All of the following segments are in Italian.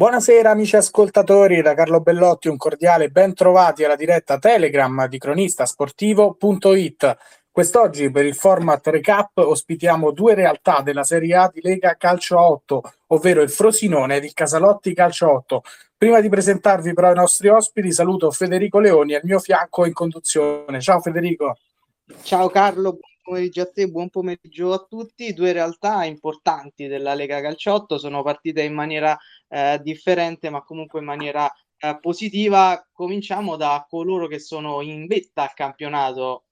Buonasera amici ascoltatori, da Carlo Bellotti un cordiale ben trovati alla diretta Telegram di cronistasportivo.it. Quest'oggi per il format recap ospitiamo due realtà della Serie A di Lega Calcio 8, ovvero il Frosinone ed il Casalotti Calcio 8. Prima di presentarvi però i nostri ospiti saluto Federico Leoni al mio fianco in conduzione. Ciao Federico. Ciao Carlo, pomeriggio a te, buon pomeriggio a tutti. Due realtà importanti della Lega Calciotto sono partite in maniera eh, differente, ma comunque in maniera eh, positiva. Cominciamo da coloro che sono in vetta al campionato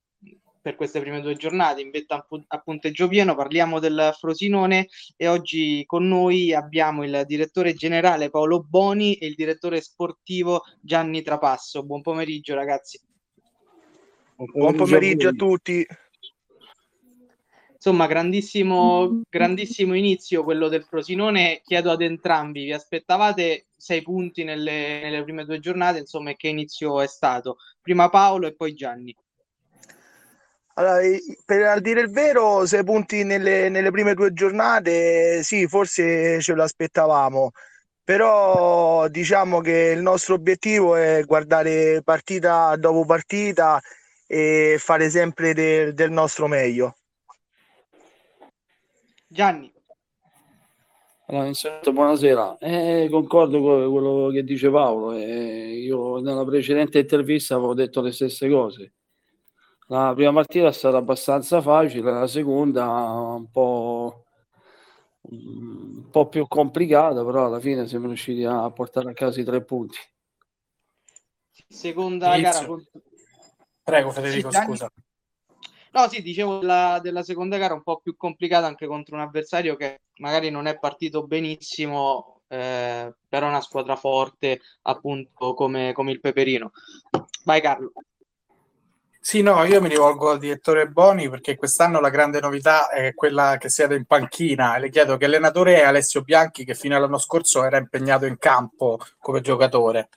per queste prime due giornate, in vetta a punteggio pieno. Parliamo del Frosinone e oggi con noi abbiamo il direttore generale Paolo Boni e il direttore sportivo Gianni Trapasso. Buon pomeriggio ragazzi. Buon pomeriggio a tutti. Insomma, grandissimo, grandissimo inizio quello del Frosinone. Chiedo ad entrambi, vi aspettavate sei punti nelle, nelle prime due giornate? Insomma, che inizio è stato? Prima Paolo e poi Gianni. Allora, per dire il vero, sei punti nelle, nelle prime due giornate, sì, forse ce lo aspettavamo, però diciamo che il nostro obiettivo è guardare partita dopo partita e fare sempre de- del nostro meglio. Gianni. Allora, buonasera, eh, concordo con quello che dice Paolo, eh, io nella precedente intervista avevo detto le stesse cose. La prima partita è stata abbastanza facile, la seconda un po', un po' più complicata, però alla fine siamo riusciti a portare a casa i tre punti. Seconda Inizio. gara Prego Federico, sì, scusa. No, sì, dicevo della, della, seconda gara un po' più complicata anche contro un avversario che magari non è partito benissimo, eh, però una squadra forte appunto come, come il Peperino. Vai Carlo. Sì, no, io mi rivolgo al direttore Boni perché quest'anno la grande novità è quella che siete in panchina e le chiedo che allenatore è Alessio Bianchi che fino all'anno scorso era impegnato in campo come giocatore.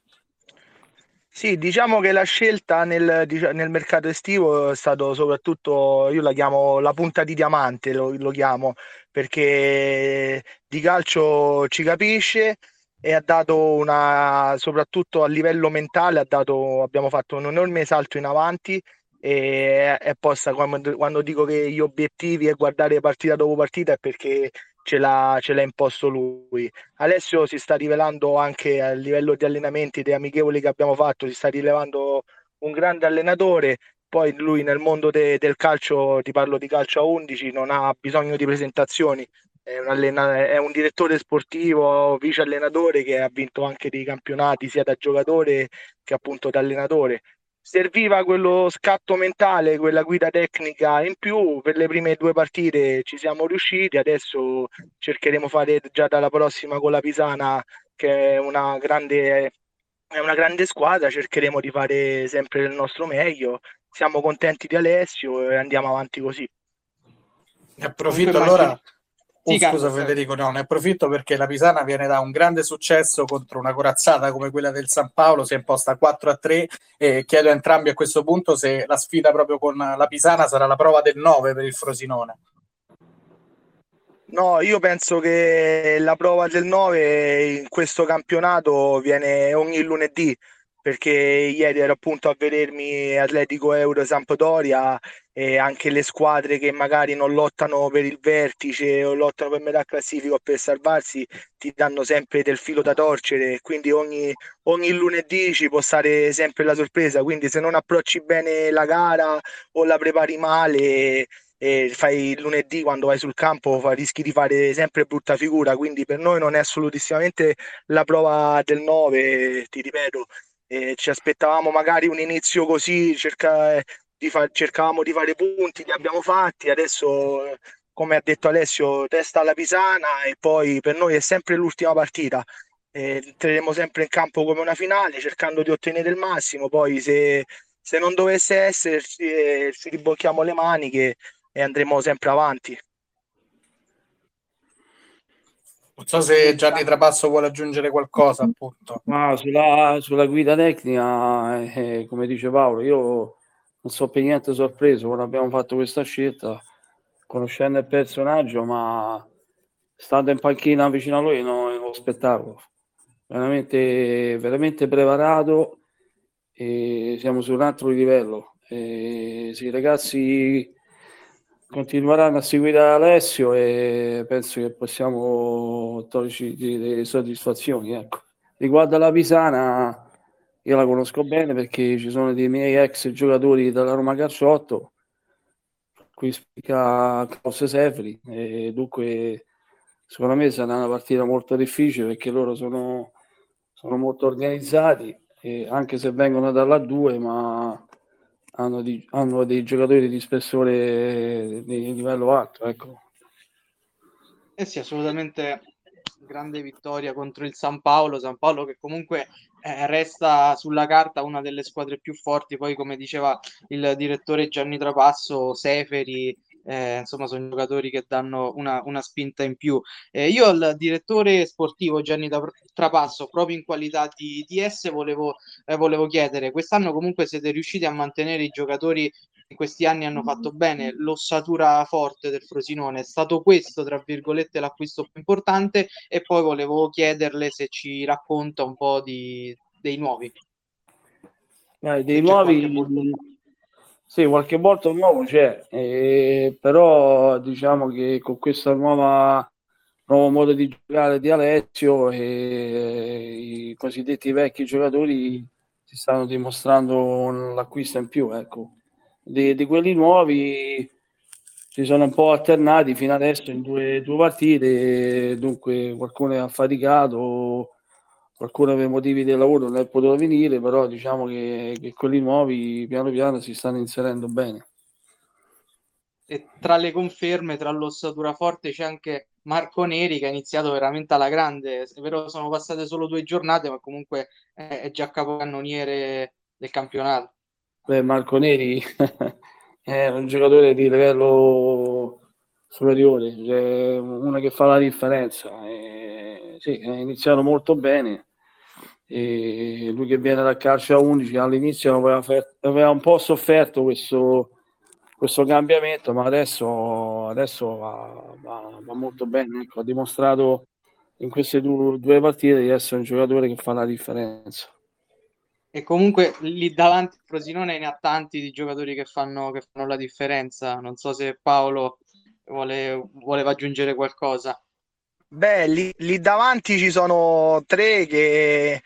Sì, diciamo che la scelta nel, nel, mercato estivo è stato soprattutto, io la chiamo la punta di diamante, lo, lo chiamo, perché di calcio ci capisce e ha dato una, soprattutto a livello mentale, ha dato, abbiamo fatto un enorme salto in avanti e è posta quando, quando dico che gli obiettivi è guardare partita dopo partita è perché ce l'ha, ce l'ha imposto lui. Alessio si sta rivelando anche a livello di allenamenti, dei amichevoli che abbiamo fatto, si sta rilevando un grande allenatore. Poi lui nel mondo de, del calcio, ti parlo di calcio a 11, non ha bisogno di presentazioni, è un, allena- è un direttore sportivo, vice allenatore che ha vinto anche dei campionati sia da giocatore che appunto da allenatore serviva quello scatto mentale, quella guida tecnica in più. Per le prime due partite ci siamo riusciti, adesso cercheremo di fare già dalla prossima con la Pisana, che è una grande, è una grande squadra, cercheremo di fare sempre il nostro meglio. Siamo contenti di Alessio e andiamo avanti così. Ne approfitto allora Oh, scusa Federico, no, ne approfitto perché la Pisana viene da un grande successo contro una corazzata come quella del San Paolo, si è imposta 4 a 3 e chiedo a entrambi a questo punto se la sfida proprio con la Pisana sarà la prova del 9 per il Frosinone. No, io penso che la prova del 9 in questo campionato viene ogni lunedì perché ieri ero appunto a vedermi Atletico Euro Sampdoria e anche le squadre che magari non lottano per il vertice o lottano per metà classifica o per salvarsi ti danno sempre del filo da torcere quindi ogni, ogni lunedì ci può stare sempre la sorpresa quindi se non approcci bene la gara o la prepari male e fai lunedì quando vai sul campo rischi di fare sempre brutta figura quindi per noi non è assolutissimamente la prova del 9 ti ripeto eh, ci aspettavamo magari un inizio così, cerca, di fa- cercavamo di fare punti, li abbiamo fatti, adesso come ha detto Alessio, testa alla Pisana e poi per noi è sempre l'ultima partita. Eh, entreremo sempre in campo come una finale cercando di ottenere il massimo, poi se, se non dovesse esserci eh, ci ribocchiamo le maniche e andremo sempre avanti. Non so se Gianni Trapasso vuole aggiungere qualcosa, appunto. Ma sulla, sulla guida tecnica, eh, come dice Paolo, io non so per niente sorpreso quando abbiamo fatto questa scelta, conoscendo il personaggio, ma stando in panchina vicino a lui non, non lo spettacolo. veramente, veramente preparato e siamo su un altro livello. E se i ragazzi continueranno a seguire Alessio e penso che possiamo toglierci delle soddisfazioni. Ecco. Riguardo alla Pisana, io la conosco bene perché ci sono dei miei ex giocatori della Roma Calciotto, qui spiega Klaus Sefri, e dunque secondo me sarà una partita molto difficile perché loro sono, sono molto organizzati, anche se vengono dalla 2, ma hanno, di, hanno, dei giocatori di spessore di livello alto. Ecco. Eh sì, assolutamente grande vittoria contro il San Paolo, San Paolo che comunque eh, resta sulla carta una delle squadre più forti, poi come diceva il direttore Gianni Trapasso, Seferi, eh, insomma sono giocatori che danno una, una spinta in più. Eh, io al direttore sportivo Gianni Trapasso, proprio in qualità di DS, volevo, eh, volevo chiedere, quest'anno comunque siete riusciti a mantenere i giocatori in questi anni hanno fatto bene, l'ossatura forte del Frosinone è stato questo, tra virgolette, l'acquisto più importante e poi volevo chiederle se ci racconta un po' di, dei nuovi. Dai, dei nuovi sì, qualche volta nuovo c'è, eh, però diciamo che con questo nuovo modo di giocare di Alessio eh, i cosiddetti vecchi giocatori si stanno dimostrando l'acquisto in più. Ecco. Di, di, quelli nuovi si sono un po' alternati fino adesso in due, due partite, dunque qualcuno è affaticato, qualcuno per motivi di lavoro non è potuto venire, però diciamo che, che quelli nuovi piano piano si stanno inserendo bene. E tra le conferme, tra l'ossatura forte c'è anche Marco Neri che ha iniziato veramente alla grande, è vero sono passate solo due giornate, ma comunque è, già capocannoniere del campionato. Beh, Marco Neri è un giocatore di livello superiore, cioè uno che fa la differenza. E, sì, è iniziato molto bene e lui che viene dal calcio a 11 all'inizio aveva, aveva un po' sofferto questo, questo cambiamento ma adesso, adesso va, va, va, molto bene. Ecco, ha dimostrato in queste due, due partite di essere un giocatore che fa la differenza. E comunque lì davanti Frosinone ne ha tanti di giocatori che fanno, che fanno la differenza. Non so se Paolo vuole, voleva aggiungere qualcosa. Beh, lì, lì, davanti ci sono tre che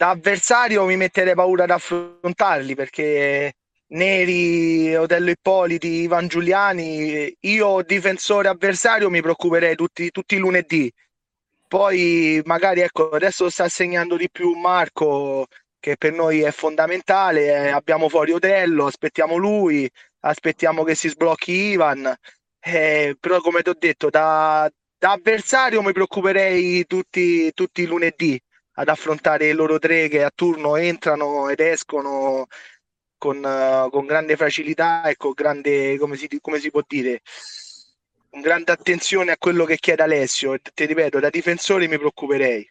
da avversario mi metterei paura ad affrontarli perché Neri, Otello Ippoliti, Ivan Giuliani, io difensore avversario mi preoccuperei tutti, tutti i lunedì. Poi magari ecco, adesso sta segnando di più Marco che per noi è fondamentale, eh, abbiamo fuori Otello, aspettiamo lui, aspettiamo che si sblocchi Ivan, eh, però come ti ho detto da, da avversario mi preoccuperei tutti, tutti i lunedì ad affrontare loro tre che a turno entrano ed escono con, uh, con grande facilità e con grande, come si, come si può dire, con grande attenzione a quello che chiede Alessio. E ti ripeto, da difensore mi preoccuperei.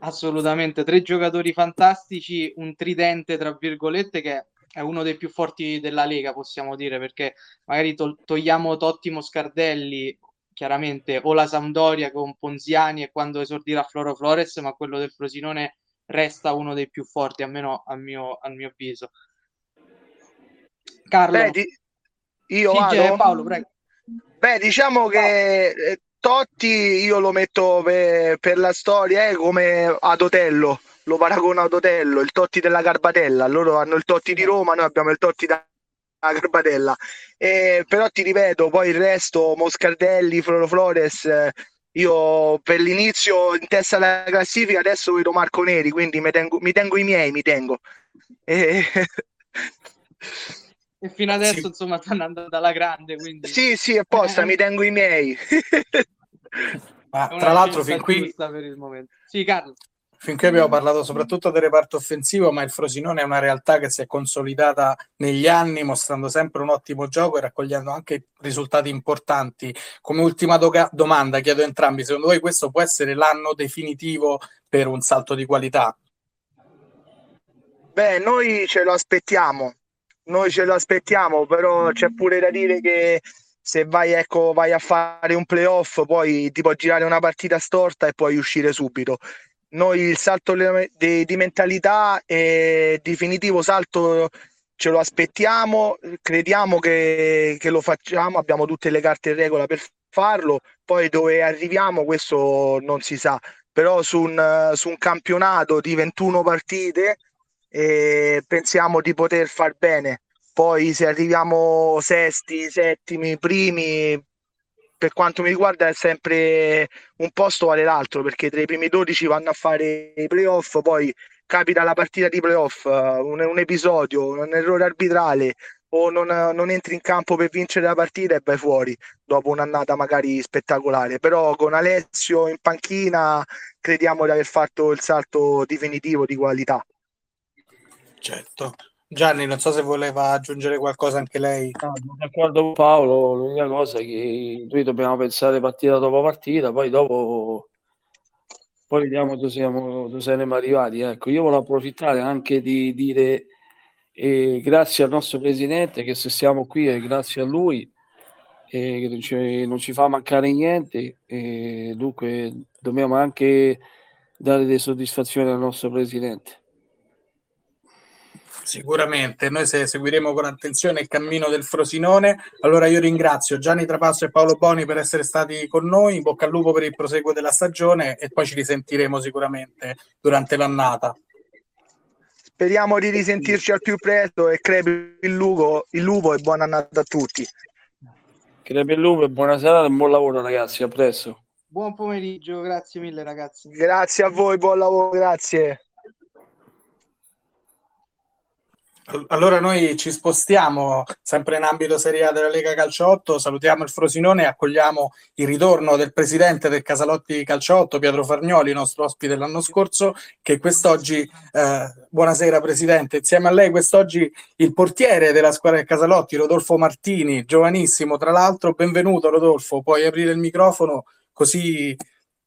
Assolutamente, tre giocatori fantastici, un tridente tra virgolette che è uno dei più forti della Lega, possiamo dire, perché magari to- togliamo Totti Moscardelli chiaramente o la Sampdoria con Ponziani e quando esordirà Floro Flores, ma quello del Frosinone resta uno dei più forti, almeno al mio, al mio avviso. Carlo. Beh, di... io vado? Paolo, prego. Beh, diciamo che eh, Totti io lo metto per, per la storia eh, come ad Otello, lo paragono ad Otello, il Totti della Garbatella. Loro hanno il Totti di Roma, noi abbiamo il Totti da a Garbatella. Eh, però ti ripeto, poi il resto, Moscardelli, Floro Flores, eh, io per l'inizio in testa alla classifica adesso vedo Marco Neri, quindi mi tengo, mi tengo i miei, mi tengo. E... e fino adesso sì. insomma stanno andando alla grande. Quindi... Sì, sì, apposta, mi tengo i miei. Ma tra l'altro fin qui... Per il momento. Sì, Carlo finché abbiamo parlato soprattutto del reparto offensivo, ma il Frosinone è una realtà che si è consolidata negli anni, mostrando sempre un ottimo gioco e raccogliendo anche risultati importanti. Come ultima do- domanda, chiedo a entrambi, secondo voi questo può essere l'anno definitivo per un salto di qualità? Beh, noi ce lo aspettiamo, noi ce lo aspettiamo, però c'è pure da dire che se vai, ecco, vai a fare un playoff poi ti può girare una partita storta e puoi uscire subito noi il salto di, di mentalità e definitivo salto ce lo aspettiamo, crediamo che, che, lo facciamo, abbiamo tutte le carte in regola per farlo, poi dove arriviamo questo non si sa, però su un, su un campionato di 21 partite eh, pensiamo di poter far bene. Poi se arriviamo sesti, settimi, primi, per quanto mi riguarda è sempre un posto vale l'altro perché tra i primi 12 vanno a fare i playoff, poi capita la partita di playoff, un, un episodio, un errore arbitrale o non, non, entri in campo per vincere la partita e vai fuori dopo un'annata magari spettacolare. Però con Alessio in panchina crediamo di aver fatto il salto definitivo di qualità. Certo. Gianni, non so se voleva aggiungere qualcosa anche lei. No, d'accordo Paolo, l'unica cosa è che noi dobbiamo pensare partita dopo partita, poi dopo poi vediamo dove, siamo, dove saremo arrivati. Ecco, io voglio approfittare anche di dire eh, grazie al nostro presidente che se siamo qui è grazie a lui eh, che non ci, non ci, fa mancare niente e dunque dobbiamo anche dare delle soddisfazioni al nostro presidente. Sicuramente, noi se seguiremo con attenzione il cammino del Frosinone. Allora io ringrazio Gianni Trapasso e Paolo Boni per essere stati con noi, in bocca al lupo per il proseguo della stagione e poi ci risentiremo sicuramente durante l'annata. Speriamo di risentirci al più presto e crepi il, lupo, il lupo e buona annata a tutti. Crepi il lupo e buona serata e buon lavoro ragazzi, a presto. Buon pomeriggio, grazie mille ragazzi. Grazie a voi, buon lavoro, grazie. Allora noi ci spostiamo sempre in ambito Serie A della Lega Calciotto, salutiamo il Frosinone e accogliamo il ritorno del presidente del Casalotti Calciotto, Pietro Fargnoli, nostro ospite l'anno scorso, che quest'oggi, eh, buonasera presidente, insieme a lei quest'oggi il portiere della squadra del Casalotti, Rodolfo Martini, giovanissimo tra l'altro, benvenuto Rodolfo, puoi aprire il microfono così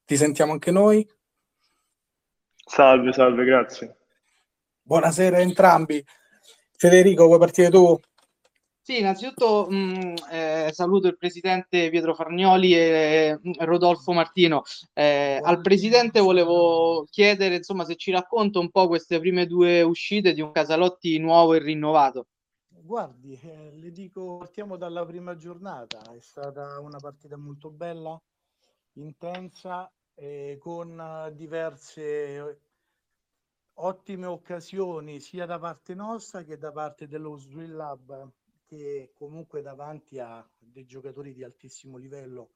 ti sentiamo anche noi. Salve, salve, grazie. Buonasera a entrambi. Federico, vuoi partire tu? Sì, innanzitutto mh, mm, eh, saluto il presidente Pietro Fargnoli e mm, Rodolfo Martino. Eh, al presidente volevo chiedere insomma, se ci racconta un po' queste prime due uscite di un Casalotti nuovo e rinnovato. Guardi, eh, le dico, partiamo dalla prima giornata, è stata una partita molto bella, intensa, con diverse ottime occasioni sia da parte nostra che da parte dello Swill Lab che comunque davanti a dei giocatori di altissimo livello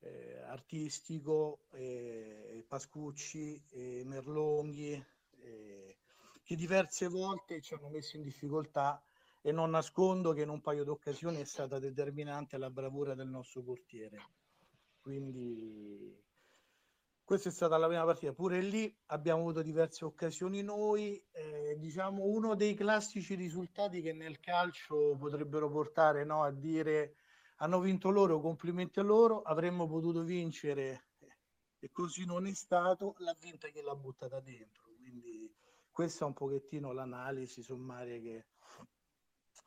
eh, artistico, eh, Pascucci, eh, Merlonghi, che diverse volte ci hanno messo in difficoltà e non nascondo che in un paio di occasioni è stata determinante la bravura del nostro portiere. Quindi questa è stata la prima partita, pure lì abbiamo avuto diverse occasioni noi, eh, diciamo uno dei classici risultati che nel calcio potrebbero portare no, a dire hanno vinto loro, complimenti a loro, avremmo potuto vincere e così non è stato, l'ha vinta che l'ha buttata dentro, quindi questa è un pochettino l'analisi sommaria che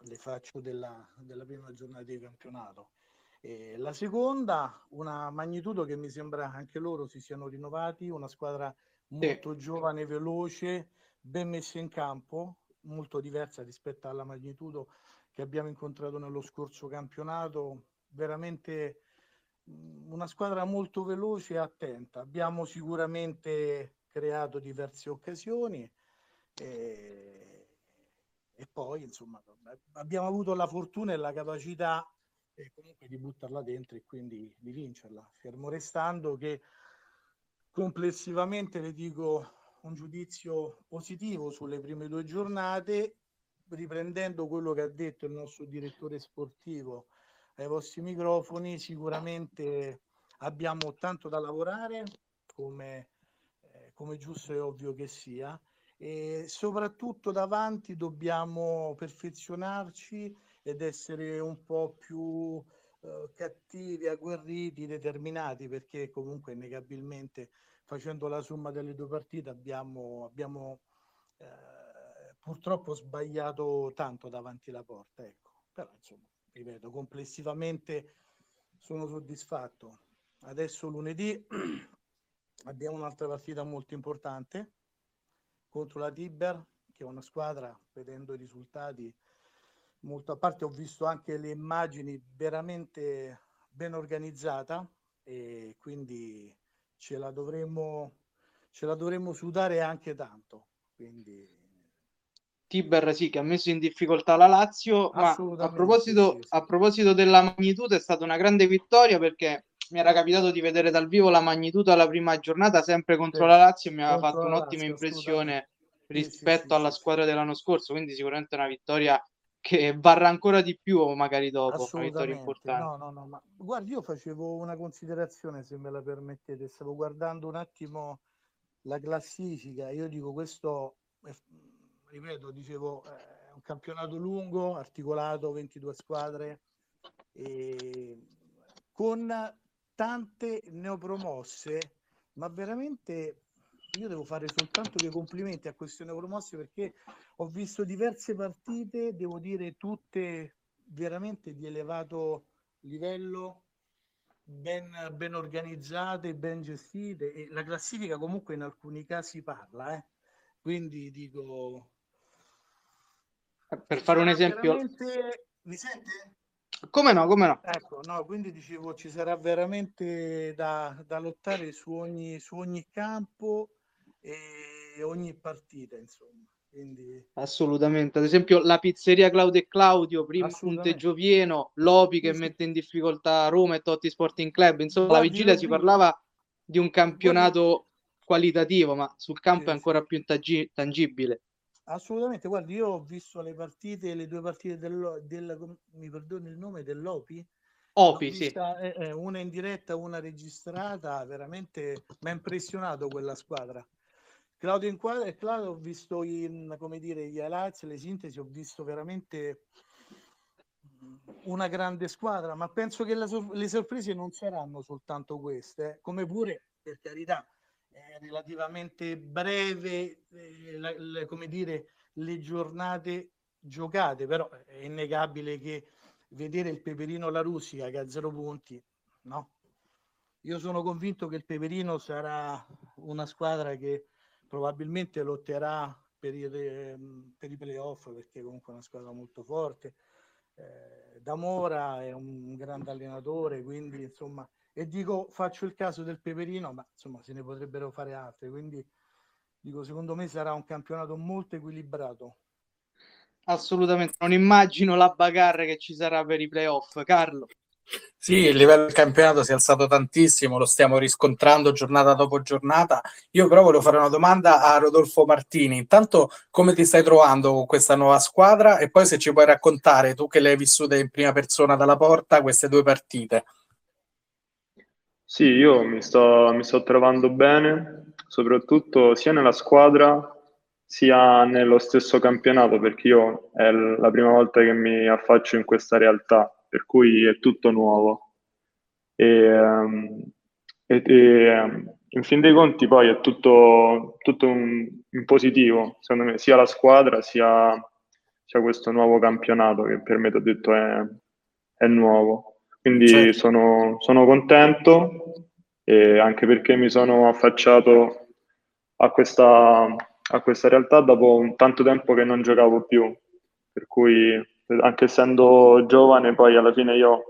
le faccio della, della prima giornata di campionato. Eh, la seconda, una magnitudo che mi sembra anche loro si siano rinnovati, una squadra molto sì. giovane, veloce, ben messa in campo, molto diversa rispetto alla magnitudo che abbiamo incontrato nello scorso campionato, veramente una squadra molto veloce e attenta. Abbiamo sicuramente creato diverse occasioni e, e poi insomma abbiamo avuto la fortuna e la capacità e comunque di buttarla dentro e quindi di vincerla, fermo restando che complessivamente le dico un giudizio positivo sulle prime due giornate, riprendendo quello che ha detto il nostro direttore sportivo ai vostri microfoni, sicuramente abbiamo tanto da lavorare come, eh, come giusto e ovvio che sia e soprattutto davanti dobbiamo perfezionarci ed essere un po' più eh, cattivi, agguerriti, determinati, perché comunque innegabilmente facendo la somma delle due partite abbiamo, abbiamo eh, purtroppo sbagliato tanto davanti alla porta. Ecco. Però insomma, ripeto, complessivamente sono soddisfatto. Adesso lunedì abbiamo un'altra partita molto importante contro la Tiber, che è una squadra, vedendo i risultati, molto a parte ho visto anche le immagini veramente ben organizzata e quindi ce la dovremmo, ce la dovremmo sudare anche tanto. Quindi... Tiber sì, che ha messo in difficoltà la Lazio, ma a proposito, sì, sì. a proposito della magnitudo è stata una grande vittoria perché mi era capitato di vedere dal vivo la magnitudo alla prima giornata sempre contro sì. la Lazio e mi aveva fatto un'ottima Lazio, impressione rispetto alla squadra dell'anno scorso, quindi sicuramente una vittoria che varrà ancora di più magari dopo una vittoria importante. No, no, no, ma guardi, io facevo una considerazione se me la permettete, stavo guardando un attimo la classifica, io dico questo, ripeto, dicevo, è un campionato lungo, articolato, 22 squadre, con tante neopromosse, ma veramente io devo fare soltanto dei complimenti a questione promosse perché ho visto diverse partite, devo dire tutte veramente di elevato livello, ben, ben organizzate, ben gestite e la classifica comunque in alcuni casi parla, eh? quindi dico... Per fare un esempio... Veramente... Mi sente? Come no, come no? Ecco, no, quindi dicevo ci sarà veramente da, da lottare su ogni, su ogni campo e ogni partita, insomma. Quindi... Assolutamente, ad esempio la pizzeria Claudio e Claudio, prima punteggio pieno, Lopi che sì. mette in difficoltà Roma e Totti Sporting Club, insomma Guardi, la vigilia si parlava di un campionato qualitativo, ma sul campo è ancora più tangi- tangibile. Assolutamente, guardi, io ho visto le partite, le due partite del, del mi perdoni il nome dell'Opi? Opi, vista, sì. Eh, eh, una in diretta, una registrata, veramente mi ha impressionato quella squadra. Claudio Inquadra e Claudio ho visto in, come dire, gli highlights, le sintesi, ho visto veramente una grande squadra, ma penso che la, le sorprese non saranno soltanto queste, eh. come pure, per carità, è relativamente breve, eh, la, la, come dire, le giornate giocate, però è innegabile che vedere il Peperino La Russia che ha zero punti, no? Io sono convinto che il Peperino sarà una squadra che probabilmente lotterà per i, ehm, per i playoff perché comunque è una squadra molto forte. Eh, Damora è un grande allenatore, quindi insomma, e dico faccio il caso del Peperino, ma insomma se ne potrebbero fare altre, quindi dico secondo me sarà un campionato molto equilibrato. Assolutamente, non immagino la bagarre che ci sarà per i playoff, Carlo. Sì, il livello del campionato si è alzato tantissimo, lo stiamo riscontrando giornata dopo giornata. Io però volevo fare una domanda a Rodolfo Martini. Intanto, come ti stai trovando con questa nuova squadra? E poi se ci puoi raccontare, tu che le hai vissute in prima persona dalla porta, queste due partite. Sì, io mi sto, mi sto trovando bene, soprattutto sia nella squadra sia nello stesso campionato, perché io è la prima volta che mi affaccio in questa realtà per cui è tutto nuovo. E, um, e, e um, in fin dei conti poi è tutto, tutto un, in positivo, secondo me, sia la squadra sia, sia questo nuovo campionato che per me, ti ho detto, è, è nuovo. Quindi certo. sono, sono contento e anche perché mi sono affacciato a questa, a questa realtà dopo tanto tempo che non giocavo più, per cui anche essendo giovane, poi alla fine io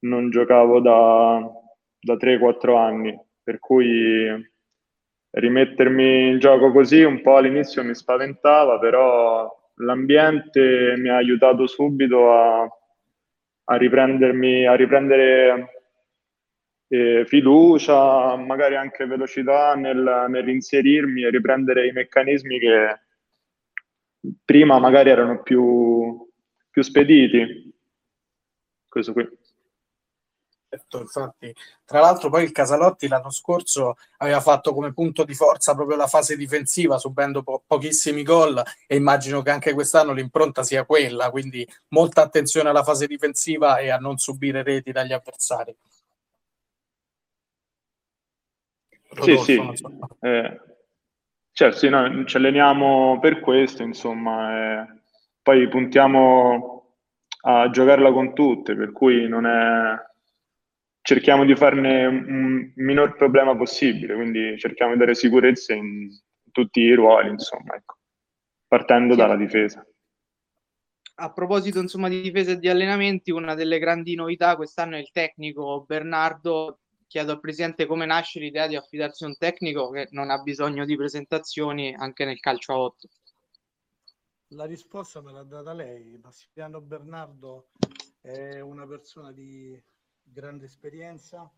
non giocavo da, da 3-4 anni, per cui rimettermi in gioco così un po' all'inizio mi spaventava, però l'ambiente mi ha aiutato subito a, a riprendermi, a riprendere eh, fiducia, magari anche velocità nel, nell'inserirmi e riprendere i meccanismi che prima magari erano più, più spediti. Questo qui. Certo, infatti, tra l'altro poi il Casalotti l'anno scorso aveva fatto come punto di forza proprio la fase difensiva subendo po- pochissimi gol e immagino che anche quest'anno l'impronta sia quella, quindi molta attenzione alla fase difensiva e a non subire reti dagli avversari. Rodolfo, sì, sì. So. Eh, certo, sì, noi ci alleniamo per questo, insomma, eh, poi puntiamo a giocarla con tutte, per cui non è, cerchiamo di farne un minor problema possibile, quindi cerchiamo di dare sicurezza in tutti i ruoli, insomma, ecco, partendo sì. dalla difesa. A proposito insomma di difesa e di allenamenti, una delle grandi novità quest'anno è il tecnico Bernardo. Chiedo al presidente come nasce l'idea di affidarsi a un tecnico che non ha bisogno di presentazioni anche nel calcio a 8. La risposta me l'ha data lei. Massimiliano Bernardo è una persona di grande esperienza,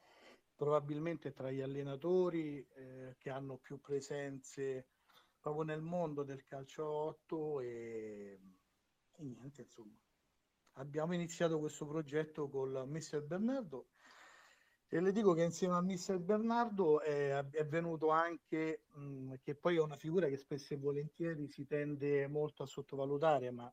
probabilmente tra gli allenatori eh, che hanno più presenze proprio nel mondo del calcio 8 e, e niente, insomma. Abbiamo iniziato questo progetto con Mister Bernardo e le dico che insieme a Mister Bernardo è, è venuto anche, mh, che poi è una figura che spesso e volentieri si tende molto a sottovalutare, ma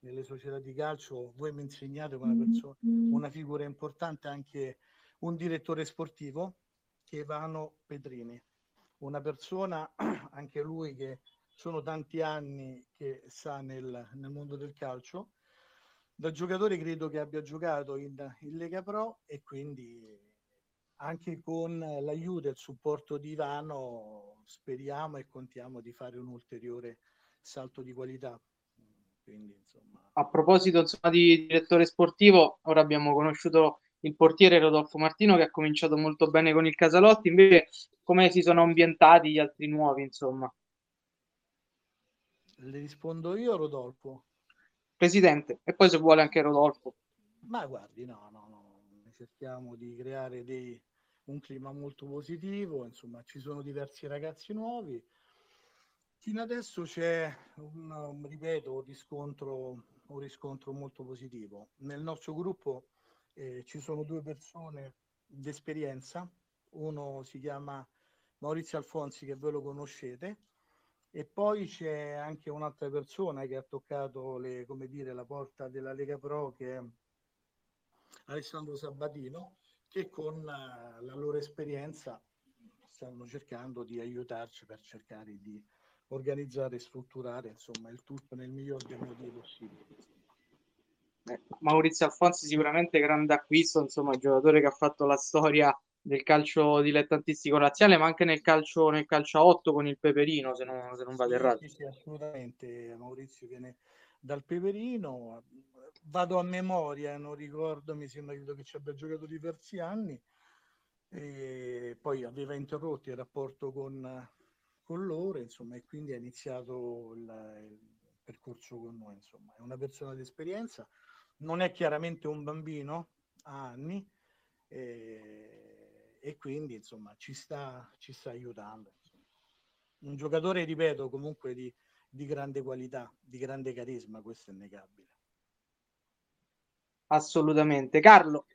nelle società di calcio, voi mi insegnate una, persona, una figura importante anche un direttore sportivo, che è Ivano Petrini, una persona, anche lui che sono tanti anni che sta nel, nel mondo del calcio, da giocatore credo che abbia giocato in, in Lega Pro e quindi anche con l'aiuto e il supporto di Ivano speriamo e contiamo di fare un ulteriore salto di qualità. Quindi, insomma... A proposito insomma, di direttore sportivo, ora abbiamo conosciuto il portiere Rodolfo Martino che ha cominciato molto bene con il Casalotti, invece come si sono ambientati gli altri nuovi, insomma? Le rispondo io, Rodolfo. Presidente, e poi se vuole anche Rodolfo. Ma guardi, no, no, no, cerchiamo di creare dei, un clima molto positivo, insomma, ci sono diversi ragazzi nuovi, Fino adesso c'è un, ripeto, un riscontro, un riscontro molto positivo. Nel nostro gruppo eh, ci sono due persone d'esperienza, uno si chiama Maurizio Alfonsi che voi lo conoscete e poi c'è anche un'altra persona che ha toccato le, dire, la porta della Lega Pro che è Alessandro Sabatino che con la, la loro esperienza stanno cercando di aiutarci per cercare di organizzare e strutturare insomma il tutto nel miglior dei modi possibili. Eh, Maurizio Alfonsi sicuramente grande acquisto, insomma, giocatore che ha fatto la storia del calcio dilettantistico razziale, ma anche nel calcio, nel calcio a 8 con il Peperino, se non, se non vado sì, errato. Sì, sì, assolutamente. Maurizio viene dal Peperino, vado a memoria, non ricordo, mi sembra che ci abbia giocato diversi anni, e poi aveva interrotto il rapporto con, con loro, insomma, e quindi ha iniziato il, il percorso con noi, insomma, è una persona di esperienza, non è chiaramente un bambino, ha anni, e, e quindi, insomma, ci sta, ci sta aiutando. Insomma. Un giocatore, ripeto, comunque di, di grande qualità, di grande carisma, questo è innegabile. Assolutamente. Carlo.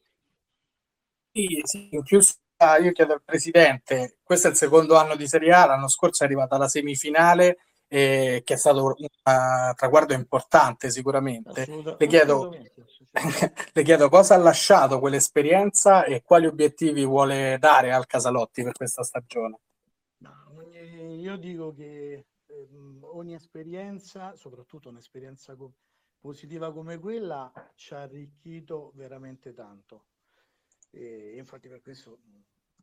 Sì, sì, in chiusura io chiedo al presidente, questo è il secondo anno di Serie A, l'anno scorso è arrivata alla semifinale, eh, che è stato un traguardo importante sicuramente. le, chiedo, le chiedo cosa ha lasciato quell'esperienza e quali obiettivi vuole dare al Casalotti per questa stagione. Io dico che eh, ogni esperienza, soprattutto un'esperienza co- positiva come quella, ci ha arricchito veramente tanto. E infatti per questo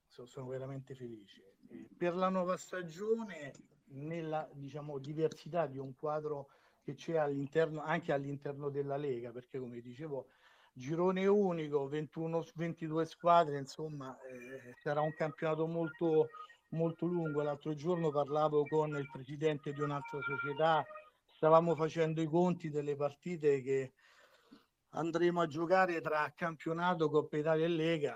sono veramente felice. Per la nuova stagione, nella diciamo, diversità di un quadro che c'è all'interno, anche all'interno della Lega, perché come dicevo, girone unico, 21, 22 squadre, insomma, eh, sarà un campionato molto, molto lungo. L'altro giorno parlavo con il presidente di un'altra società, stavamo facendo i conti delle partite che andremo a giocare tra campionato, Coppa Italia e Lega.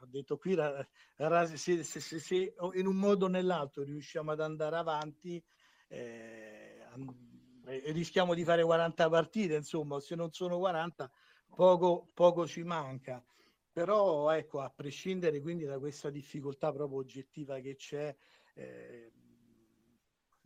Ho detto qui se, se, se, se, in un modo o nell'altro riusciamo ad andare avanti eh, rischiamo di fare 40 partite insomma se non sono 40 poco, poco ci manca. Però ecco a prescindere quindi da questa difficoltà proprio oggettiva che c'è eh,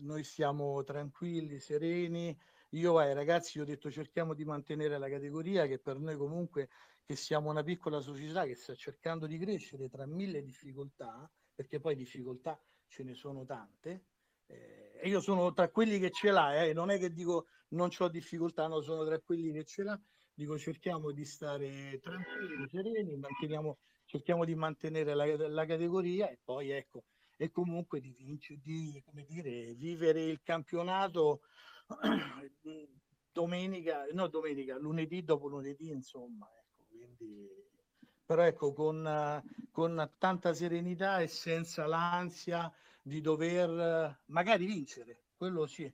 noi siamo tranquilli sereni. Io ai ragazzi ho detto cerchiamo di mantenere la categoria che per noi comunque che siamo una piccola società che sta cercando di crescere tra mille difficoltà, perché poi difficoltà ce ne sono tante, eh, e io sono tra quelli che ce l'ha, eh, non è che dico non ho difficoltà, no, sono tra quelli che ce l'ha, dico cerchiamo di stare tranquilli, sereni, cerchiamo di mantenere la, la categoria e poi ecco, e comunque di, di come dire, vivere il campionato domenica, no domenica, lunedì dopo lunedì, insomma, ecco, quindi, però ecco, con, con tanta serenità e senza l'ansia di dover magari vincere, quello sì,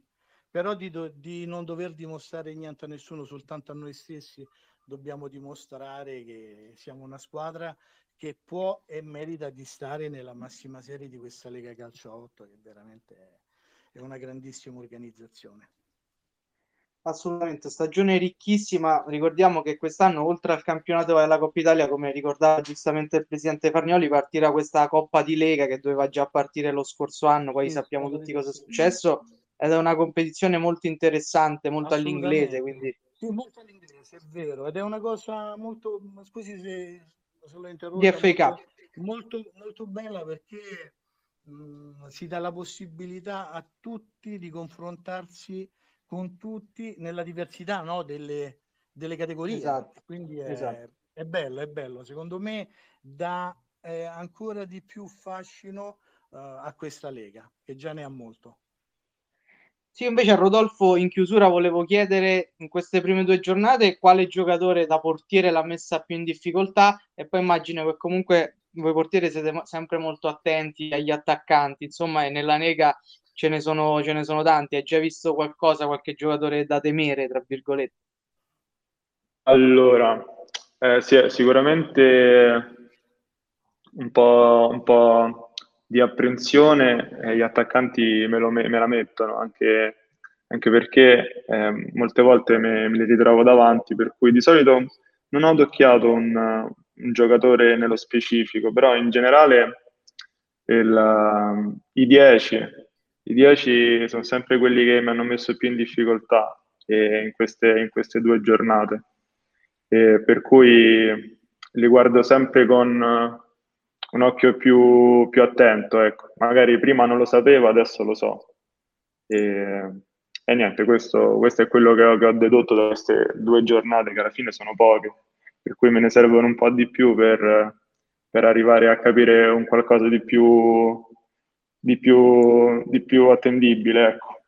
però di, do, di non dover dimostrare niente a nessuno, soltanto a noi stessi dobbiamo dimostrare che siamo una squadra che può e merita di stare nella massima serie di questa Lega Calcio 8, che veramente è una grandissima organizzazione. Assolutamente, stagione ricchissima. Ricordiamo che quest'anno, oltre al campionato della Coppa Italia, come ricordava giustamente il presidente Farnioli, partirà questa Coppa di Lega che doveva già partire lo scorso anno. Poi sì, sappiamo tutti cosa è successo. Ed è una competizione molto interessante, molto all'inglese. Quindi... Sì, molto all'inglese, è vero. Ed è una cosa molto. Scusi se di FA Cup. Molto, molto bella perché mh, si dà la possibilità a tutti di confrontarsi con tutti nella diversità no, delle, delle categorie. Esatto. Quindi è, esatto. è, bello, è bello. Secondo me dà eh, ancora di più fascino uh, a questa lega, che già ne ha molto. Sì, invece a Rodolfo in chiusura volevo chiedere in queste prime due giornate quale giocatore da portiere l'ha messa più in difficoltà? E poi immagino che comunque voi portieri siete sempre molto attenti agli attaccanti, insomma e nella nega ce ne sono, ce ne sono tanti, hai già visto qualcosa, qualche giocatore da temere, tra virgolette? Allora, eh, sì, sicuramente un po', un po' di apprensione eh, gli attaccanti me, lo, me, me, la mettono, anche, anche perché eh, molte volte me, me, li ritrovo davanti, per cui di solito non ho adocchiato un, un giocatore nello specifico, però in generale il, i 10 i 10 sono sempre quelli che mi hanno messo più in difficoltà eh, in, queste, in, queste, due giornate, per cui li guardo sempre con un occhio più, più attento, ecco. Magari prima non lo sapevo, adesso lo so. E, e niente, questo, questo, è quello che ho, che ho, dedotto da queste due giornate, che alla fine sono poche, per cui me ne servono un po' di più per, per arrivare a capire un qualcosa di più, di più, di più attendibile, ecco.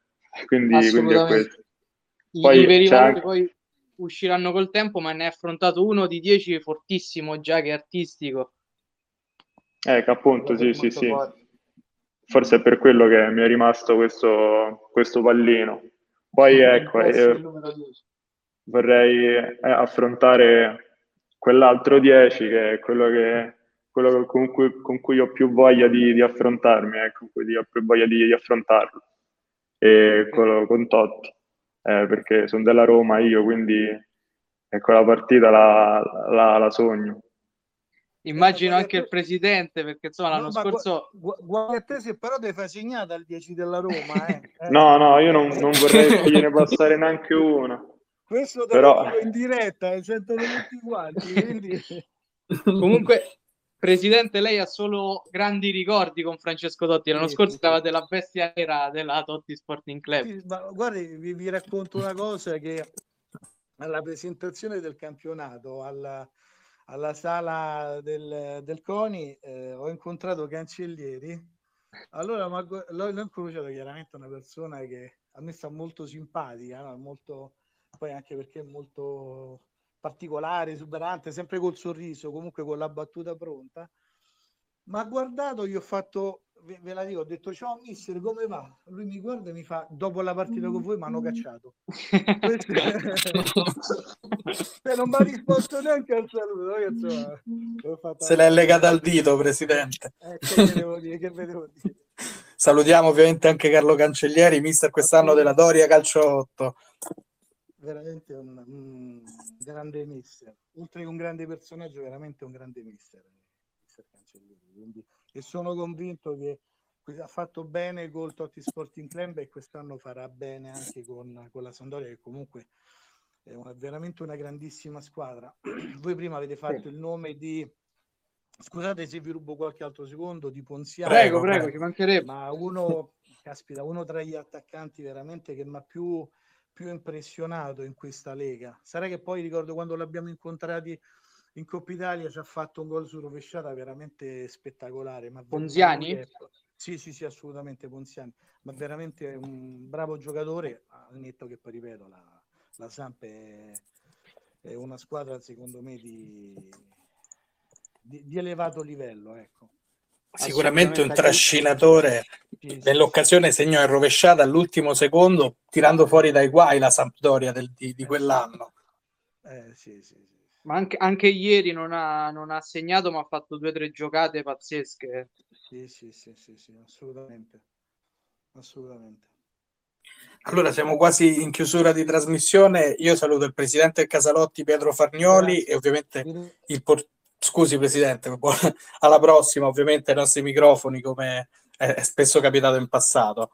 Quindi, quindi è questo. Poi, I anche... poi usciranno col tempo, ma ne hai affrontato uno di dieci fortissimo già che è artistico Ecco, appunto, sì, sì, sì. Forse è per quello che mi è rimasto questo, questo pallino. Poi ecco, eh, vorrei eh, affrontare quell'altro 10 che è quello, che, quello con, cui, con cui ho più voglia di, di affrontarmi, ecco, con cui ho più voglia di, di affrontarlo. E quello con Totti, eh, perché sono della Roma io, quindi ecco la partita la, la, la sogno. Immagino anche il presidente, perché insomma l'anno no, scorso. Guarda a te se però devi fare segnata al 10 della Roma. Eh. no, no, io non, non vorrei fargliene passare neanche una. Questo te però... lo in diretta, eh, sentono tutti quanti. Quindi... Comunque, Presidente, lei ha solo grandi ricordi con Francesco Totti. L'anno sì, scorso sì, eravate la bestia nera della Totti Sporting Club. Sì, ma guardi, vi, vi, racconto una cosa che alla presentazione del campionato, alla, alla sala del, del CONI eh, ho incontrato Cancellieri. Allora l'ho, l'ho incrociato chiaramente una persona che a me sta molto simpatica, no? molto, poi anche perché è molto particolare, esuberante, sempre col sorriso, comunque con la battuta pronta. Ma guardato, gli ho fatto ve, ve, la dico, ho detto ciao mister, come va? Lui mi guarda e mi fa, dopo la partita con voi mi hanno cacciato. e non mi ha risposto neanche al saluto. Insomma, Se l'è legata al dito, presidente. Eh, che dire, che vedevo dire. Salutiamo ovviamente anche Carlo Cancellieri, mister quest'anno della Doria Calcio 8. Veramente un, un grande mister, oltre che un grande personaggio, veramente un grande mister, mister Cancellieri. Quindi e sono convinto che ha fatto bene col Totti Sporting Club e quest'anno farà bene anche con, con la Sandoria che comunque è una, veramente una grandissima squadra. Voi prima avete fatto sì. il nome di scusate se vi rubo qualche altro secondo di Ponziano. Prego, prego, ci mancherebbe. Ma uno, caspita, uno tra gli attaccanti veramente che mi ha più, più impressionato in questa lega. Sarà che poi ricordo quando l'abbiamo incontrati in Coppa Italia ci ha fatto un gol su rovesciata veramente spettacolare. Ma Ponziani? Sì, sì, sì, assolutamente Ponziani, ma veramente un bravo giocatore, al netto che poi ripeto, la, la Samp è, è, una squadra secondo me di, di, di elevato livello, ecco. Sicuramente un trascinatore. Nell'occasione segnò in rovesciata all'ultimo secondo, tirando fuori dai guai la Sampdoria del, di, di, quell'anno. Eh, sì, sì, sì. Ma anche, anche ieri non ha, non ha, segnato, ma ha fatto due o tre giocate pazzesche. Sì, sì, sì, sì, sì, assolutamente. Assolutamente. Allora siamo quasi in chiusura di trasmissione. Io saluto il presidente Casalotti Pietro Farnioli Grazie. e ovviamente il portiere Scusi Presidente, alla prossima ovviamente ai nostri microfoni come è spesso capitato in passato.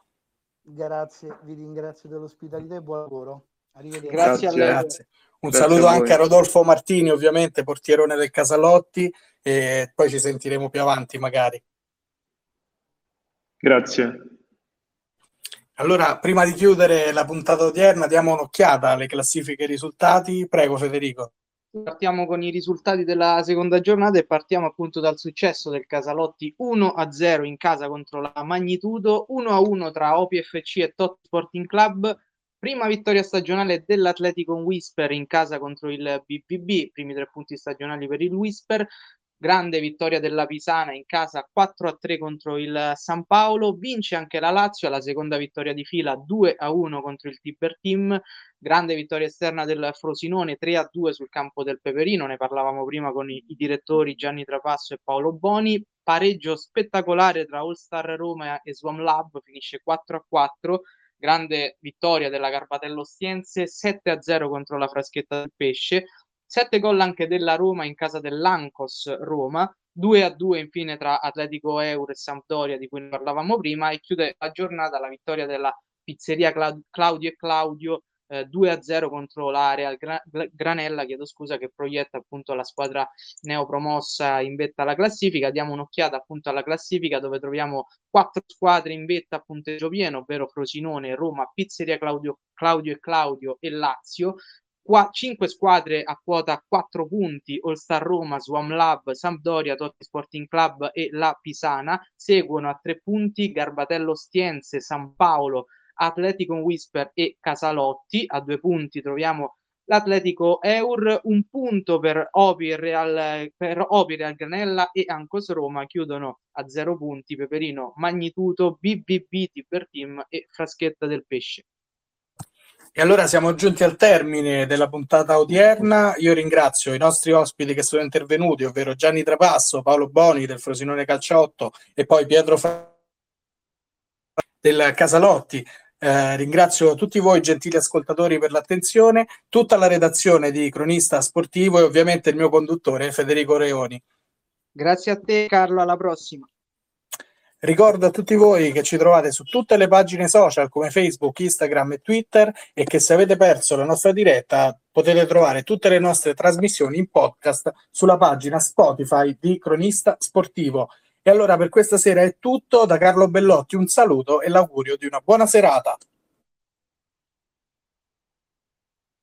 Grazie, vi ringrazio dell'ospitalità e buon lavoro. Arrivederci. Grazie, grazie. Un grazie saluto a anche a Rodolfo Martini, ovviamente portierone del Casalotti e poi ci sentiremo più avanti magari. Grazie. Allora, prima di chiudere la puntata odierna, diamo un'occhiata alle classifiche e risultati. Prego Federico. Partiamo con i risultati della seconda giornata e partiamo appunto dal successo del Casalotti 1-0 in casa contro la Magnitudo, 1-1 tra OPFC e Tot Sporting Club, prima vittoria stagionale dell'Atletico Whisper in casa contro il BBB, primi tre punti stagionali per il Whisper, grande vittoria della Pisana in casa 4-3 contro il San Paolo, vince anche la Lazio, la seconda vittoria di fila 2-1 contro il Tiber Team, grande vittoria esterna del Frosinone 3-2 sul campo del Peperino, ne parlavamo prima con i, i direttori Gianni Trapasso e Paolo Boni, pareggio spettacolare tra All Star Roma e Swam Lab, finisce 4-4, grande vittoria della Carpatello Stiense 7-0 contro la Fraschetta del Pesce, 7 gol anche della Roma in casa dell'Ancos Roma, 2 a 2 infine tra Atletico Euro e Sampdoria di cui parlavamo prima e chiude la giornata la vittoria della pizzeria Cla- Claudio e Claudio eh, 2 a 0 contro l'area Gra- Granella, chiedo scusa, che proietta appunto la squadra neopromossa in vetta alla classifica. Diamo un'occhiata appunto alla classifica dove troviamo quattro squadre in vetta a punteggio pieno, ovvero Frosinone, Roma, Pizzeria Claudio, Claudio e Claudio e Lazio. Qua, 5 squadre a quota 4 punti, All Star Roma, Swam Lab, Sampdoria, Totti Sporting Club e la Pisana. Seguono a 3 punti Garbatello Stiense, San Paolo, Atletico Whisper e Casalotti. A 2 punti troviamo l'Atletico Eur, un punto per Opi, Real, per Opi, Real Granella e Ancos Roma chiudono a 0 punti Peperino, Magnitudo, BBB, Tiber Team e Fraschetta del Pesce. E allora siamo giunti al termine della puntata odierna. Io ringrazio i nostri ospiti che sono intervenuti, ovvero Gianni Trapasso, Paolo Boni del Frosinone Calciotto e poi Pietro Fra- del Casalotti. Eh, ringrazio tutti voi gentili ascoltatori per l'attenzione, tutta la redazione di Cronista Sportivo e ovviamente il mio conduttore Federico Reoni. Grazie a te Carlo, alla prossima. Ricordo a tutti voi che ci trovate su tutte le pagine social come Facebook, Instagram e Twitter e che se avete perso la nostra diretta potete trovare tutte le nostre trasmissioni in podcast sulla pagina Spotify di Cronista Sportivo. E allora per questa sera è tutto, da Carlo Bellotti un saluto e l'augurio di una buona serata.